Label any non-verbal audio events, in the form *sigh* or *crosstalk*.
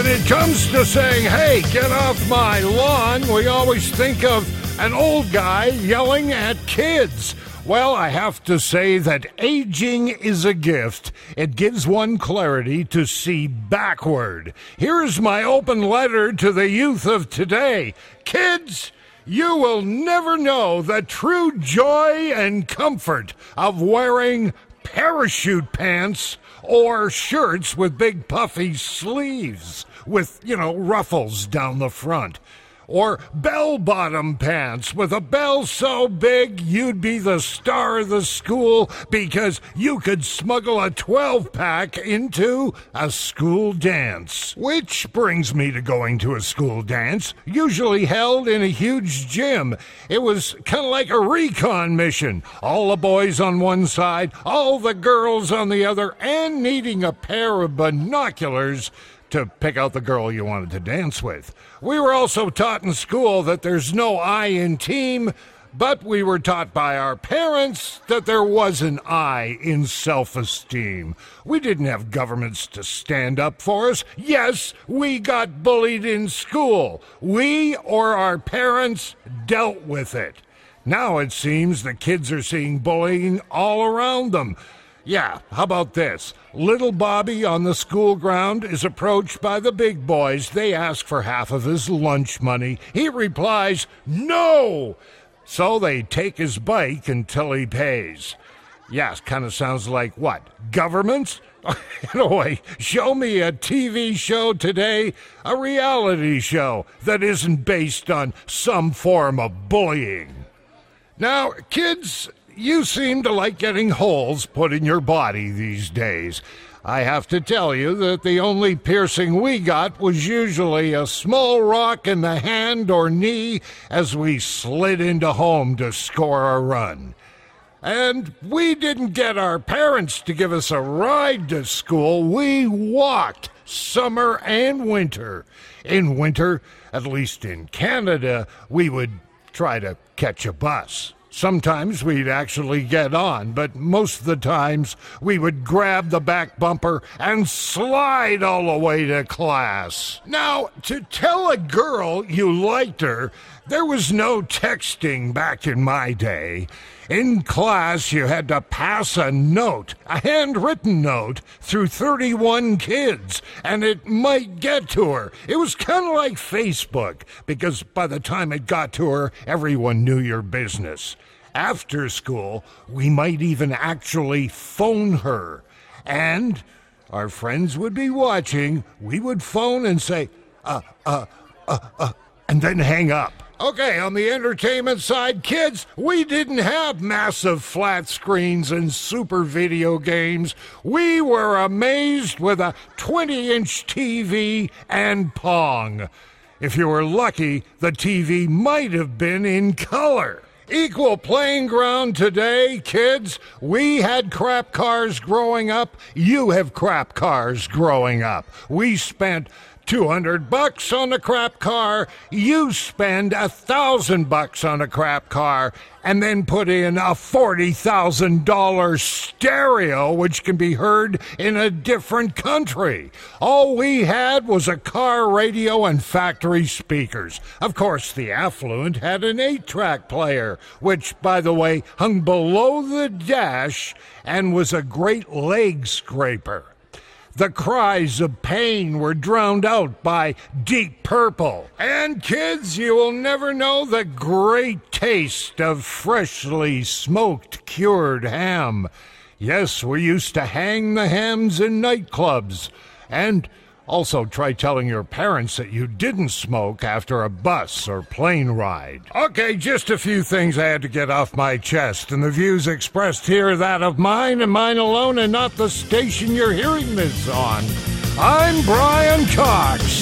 When it comes to saying, hey, get off my lawn, we always think of an old guy yelling at kids. Well, I have to say that aging is a gift. It gives one clarity to see backward. Here's my open letter to the youth of today. Kids, you will never know the true joy and comfort of wearing parachute pants or shirts with big puffy sleeves with, you know, ruffles down the front. Or bell bottom pants with a bell so big you'd be the star of the school because you could smuggle a 12 pack into a school dance. Which brings me to going to a school dance, usually held in a huge gym. It was kind of like a recon mission. All the boys on one side, all the girls on the other, and needing a pair of binoculars to pick out the girl you wanted to dance with. We were also taught in school that there's no I in team, but we were taught by our parents that there was an I in self esteem. We didn't have governments to stand up for us. Yes, we got bullied in school. We or our parents dealt with it. Now it seems the kids are seeing bullying all around them. Yeah, how about this? Little Bobby on the school ground is approached by the big boys. They ask for half of his lunch money. He replies, No! So they take his bike until he pays. Yes, kind of sounds like what? Governments? *laughs* anyway, show me a TV show today, a reality show that isn't based on some form of bullying. Now, kids, you seem to like getting holes put in your body these days. I have to tell you that the only piercing we got was usually a small rock in the hand or knee as we slid into home to score a run. And we didn't get our parents to give us a ride to school. We walked summer and winter. In winter, at least in Canada, we would try to catch a bus. Sometimes we'd actually get on, but most of the times we would grab the back bumper and slide all the way to class. Now, to tell a girl you liked her, there was no texting back in my day. In class, you had to pass a note, a handwritten note, through 31 kids, and it might get to her. It was kind of like Facebook, because by the time it got to her, everyone knew your business. After school, we might even actually phone her. And our friends would be watching. We would phone and say, uh, uh, uh, uh, and then hang up. Okay, on the entertainment side, kids, we didn't have massive flat screens and super video games. We were amazed with a 20 inch TV and Pong. If you were lucky, the TV might have been in color. Equal playing ground today, kids. We had crap cars growing up. You have crap cars growing up. We spent 200 bucks on a crap car, you spend a thousand bucks on a crap car and then put in a $40,000 stereo which can be heard in a different country. All we had was a car radio and factory speakers. Of course, the affluent had an 8-track player, which by the way hung below the dash and was a great leg scraper. The cries of pain were drowned out by Deep Purple. And kids, you will never know the great taste of freshly smoked cured ham. Yes, we used to hang the hams in nightclubs. And also, try telling your parents that you didn't smoke after a bus or plane ride. Okay, just a few things I had to get off my chest, and the views expressed here are that of mine and mine alone, and not the station you're hearing this on. I'm Brian Cox.